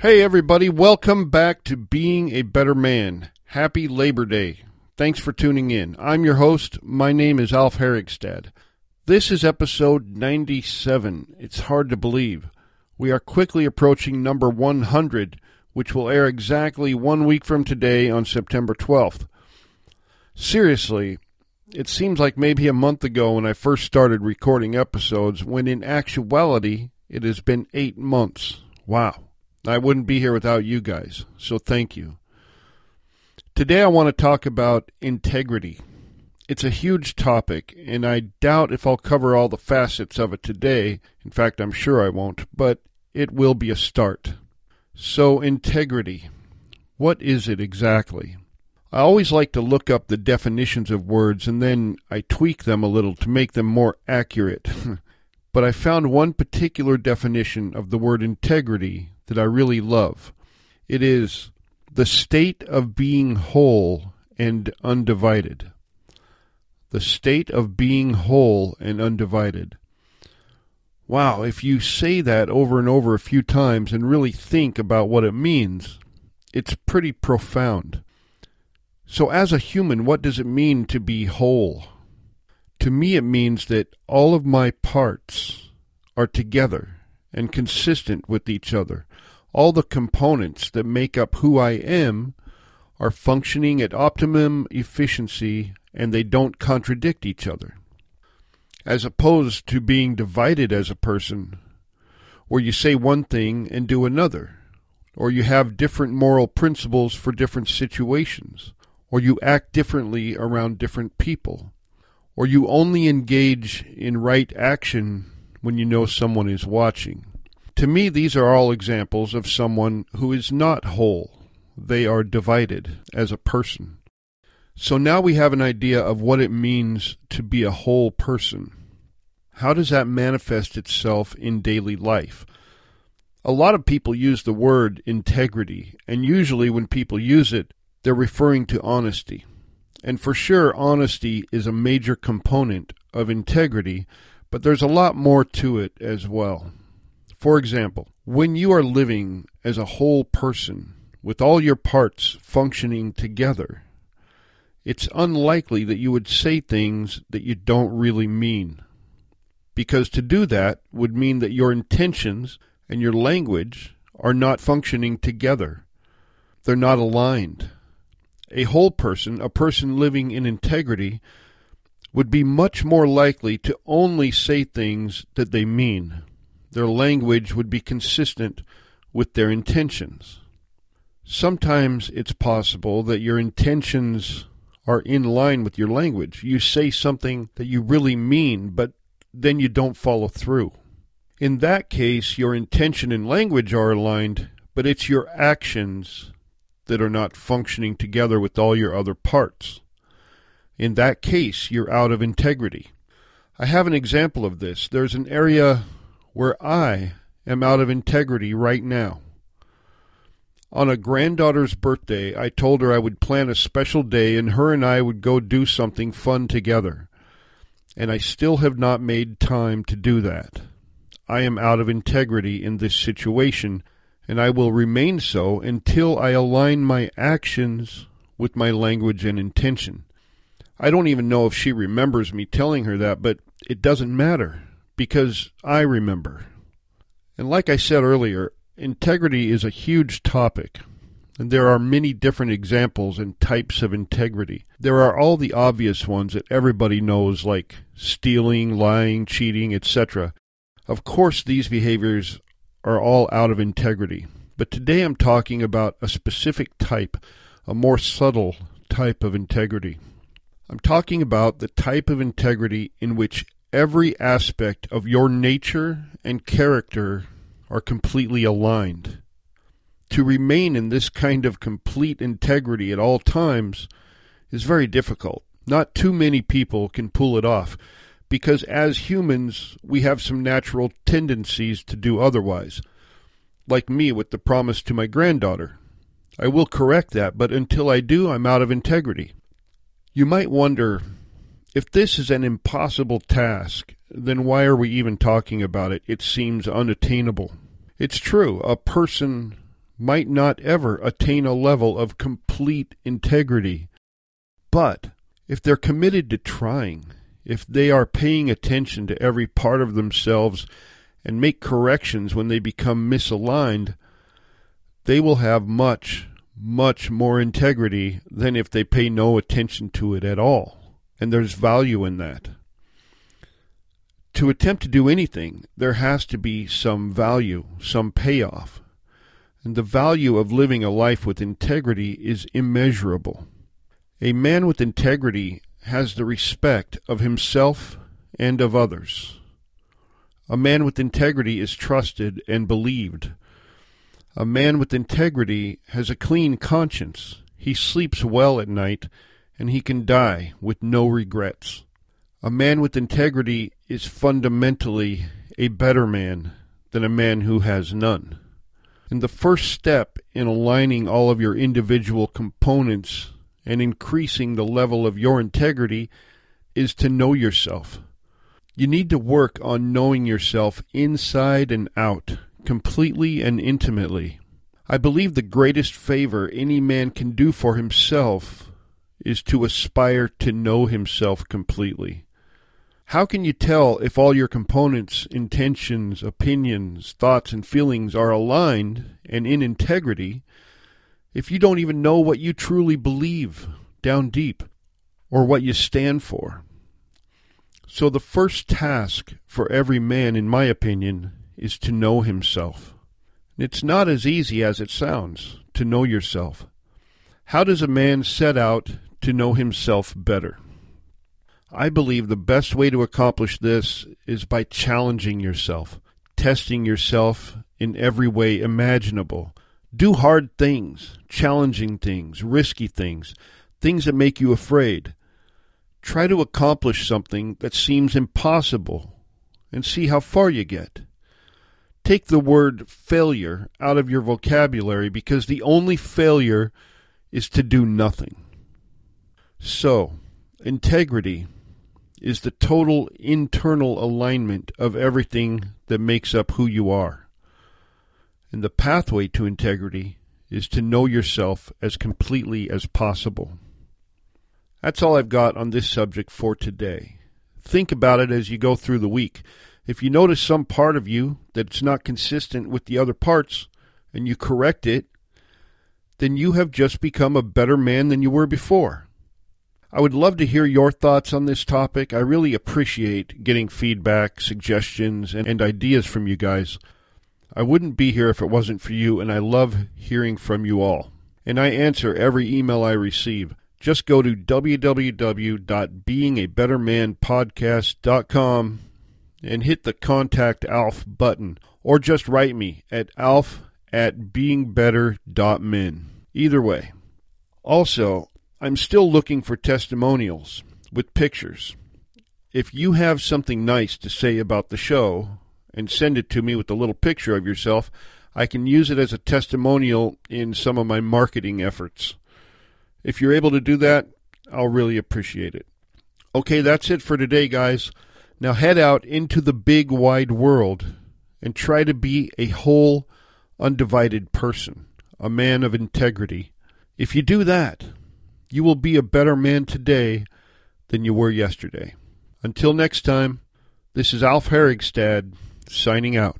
Hey, everybody, welcome back to Being a Better Man. Happy Labor Day. Thanks for tuning in. I'm your host. My name is Alf Herigstad. This is episode 97. It's hard to believe. We are quickly approaching number 100, which will air exactly one week from today on September 12th. Seriously, it seems like maybe a month ago when I first started recording episodes, when in actuality, it has been eight months. Wow. I wouldn't be here without you guys, so thank you. Today I want to talk about integrity. It's a huge topic, and I doubt if I'll cover all the facets of it today. In fact, I'm sure I won't, but it will be a start. So, integrity. What is it exactly? I always like to look up the definitions of words and then I tweak them a little to make them more accurate. but I found one particular definition of the word integrity that I really love. It is the state of being whole and undivided. The state of being whole and undivided. Wow, if you say that over and over a few times and really think about what it means, it's pretty profound. So, as a human, what does it mean to be whole? To me, it means that all of my parts are together and consistent with each other all the components that make up who I am are functioning at optimum efficiency and they don't contradict each other. As opposed to being divided as a person, where you say one thing and do another, or you have different moral principles for different situations, or you act differently around different people, or you only engage in right action when you know someone is watching. To me, these are all examples of someone who is not whole. They are divided as a person. So now we have an idea of what it means to be a whole person. How does that manifest itself in daily life? A lot of people use the word integrity, and usually when people use it, they're referring to honesty. And for sure, honesty is a major component of integrity, but there's a lot more to it as well. For example, when you are living as a whole person with all your parts functioning together, it's unlikely that you would say things that you don't really mean. Because to do that would mean that your intentions and your language are not functioning together. They're not aligned. A whole person, a person living in integrity, would be much more likely to only say things that they mean their language would be consistent with their intentions. Sometimes it's possible that your intentions are in line with your language. You say something that you really mean, but then you don't follow through. In that case, your intention and language are aligned, but it's your actions that are not functioning together with all your other parts. In that case, you're out of integrity. I have an example of this. There's an area where I am out of integrity right now. On a granddaughter's birthday, I told her I would plan a special day and her and I would go do something fun together. And I still have not made time to do that. I am out of integrity in this situation, and I will remain so until I align my actions with my language and intention. I don't even know if she remembers me telling her that, but it doesn't matter because I remember. And like I said earlier, integrity is a huge topic. And there are many different examples and types of integrity. There are all the obvious ones that everybody knows, like stealing, lying, cheating, etc. Of course, these behaviors are all out of integrity. But today I'm talking about a specific type, a more subtle type of integrity. I'm talking about the type of integrity in which every aspect of your nature and character are completely aligned. to remain in this kind of complete integrity at all times is very difficult. Not too many people can pull it off because as humans, we have some natural tendencies to do otherwise. Like me with the promise to my granddaughter. I will correct that, but until I do, I'm out of integrity. You might wonder if this is an impossible task, then why are we even talking about it? It seems unattainable. It's true, a person might not ever attain a level of complete integrity. But if they're committed to trying, if they are paying attention to every part of themselves and make corrections when they become misaligned, they will have much, much more integrity than if they pay no attention to it at all. And there's value in that. To attempt to do anything, there has to be some value, some payoff. And the value of living a life with integrity is immeasurable. A man with integrity has the respect of himself and of others. A man with integrity is trusted and believed. A man with integrity has a clean conscience. He sleeps well at night, and he can die with no regrets. A man with integrity is fundamentally a better man than a man who has none. And the first step in aligning all of your individual components and increasing the level of your integrity is to know yourself. You need to work on knowing yourself inside and out, completely and intimately. I believe the greatest favor any man can do for himself is to aspire to know himself completely. How can you tell if all your components, intentions, opinions, thoughts, and feelings are aligned and in integrity if you don't even know what you truly believe down deep or what you stand for. So, the first task for every man, in my opinion, is to know himself. It's not as easy as it sounds to know yourself. How does a man set out to know himself better? I believe the best way to accomplish this is by challenging yourself, testing yourself in every way imaginable, do hard things, challenging things, risky things, things that make you afraid. Try to accomplish something that seems impossible and see how far you get. Take the word failure out of your vocabulary because the only failure is to do nothing. So, integrity is the total internal alignment of everything that makes up who you are. And the pathway to integrity is to know yourself as completely as possible. That's all I've got on this subject for today. Think about it as you go through the week. If you notice some part of you that's not consistent with the other parts and you correct it, then you have just become a better man than you were before. I would love to hear your thoughts on this topic. I really appreciate getting feedback, suggestions, and, and ideas from you guys. I wouldn't be here if it wasn't for you, and I love hearing from you all. And I answer every email I receive. Just go to www.beingabettermanpodcast.com and hit the Contact Alf button, or just write me at alf at beingbetter.min. Either way. Also, I'm still looking for testimonials with pictures. If you have something nice to say about the show, and send it to me with a little picture of yourself, I can use it as a testimonial in some of my marketing efforts. If you're able to do that, I'll really appreciate it. Okay, that's it for today, guys. Now head out into the big wide world and try to be a whole, undivided person, a man of integrity. If you do that, you will be a better man today than you were yesterday. Until next time, this is Alf Herigstad signing out.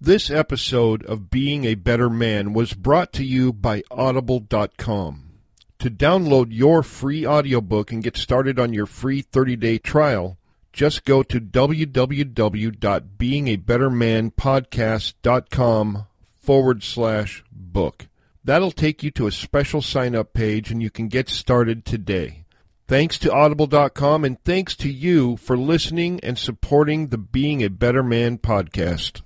This episode of Being a Better Man was brought to you by Audible.com. To download your free audiobook and get started on your free 30-day trial, just go to www.beingabettermanpodcast.com forward slash book. That'll take you to a special sign up page and you can get started today. Thanks to Audible.com and thanks to you for listening and supporting the Being a Better Man podcast.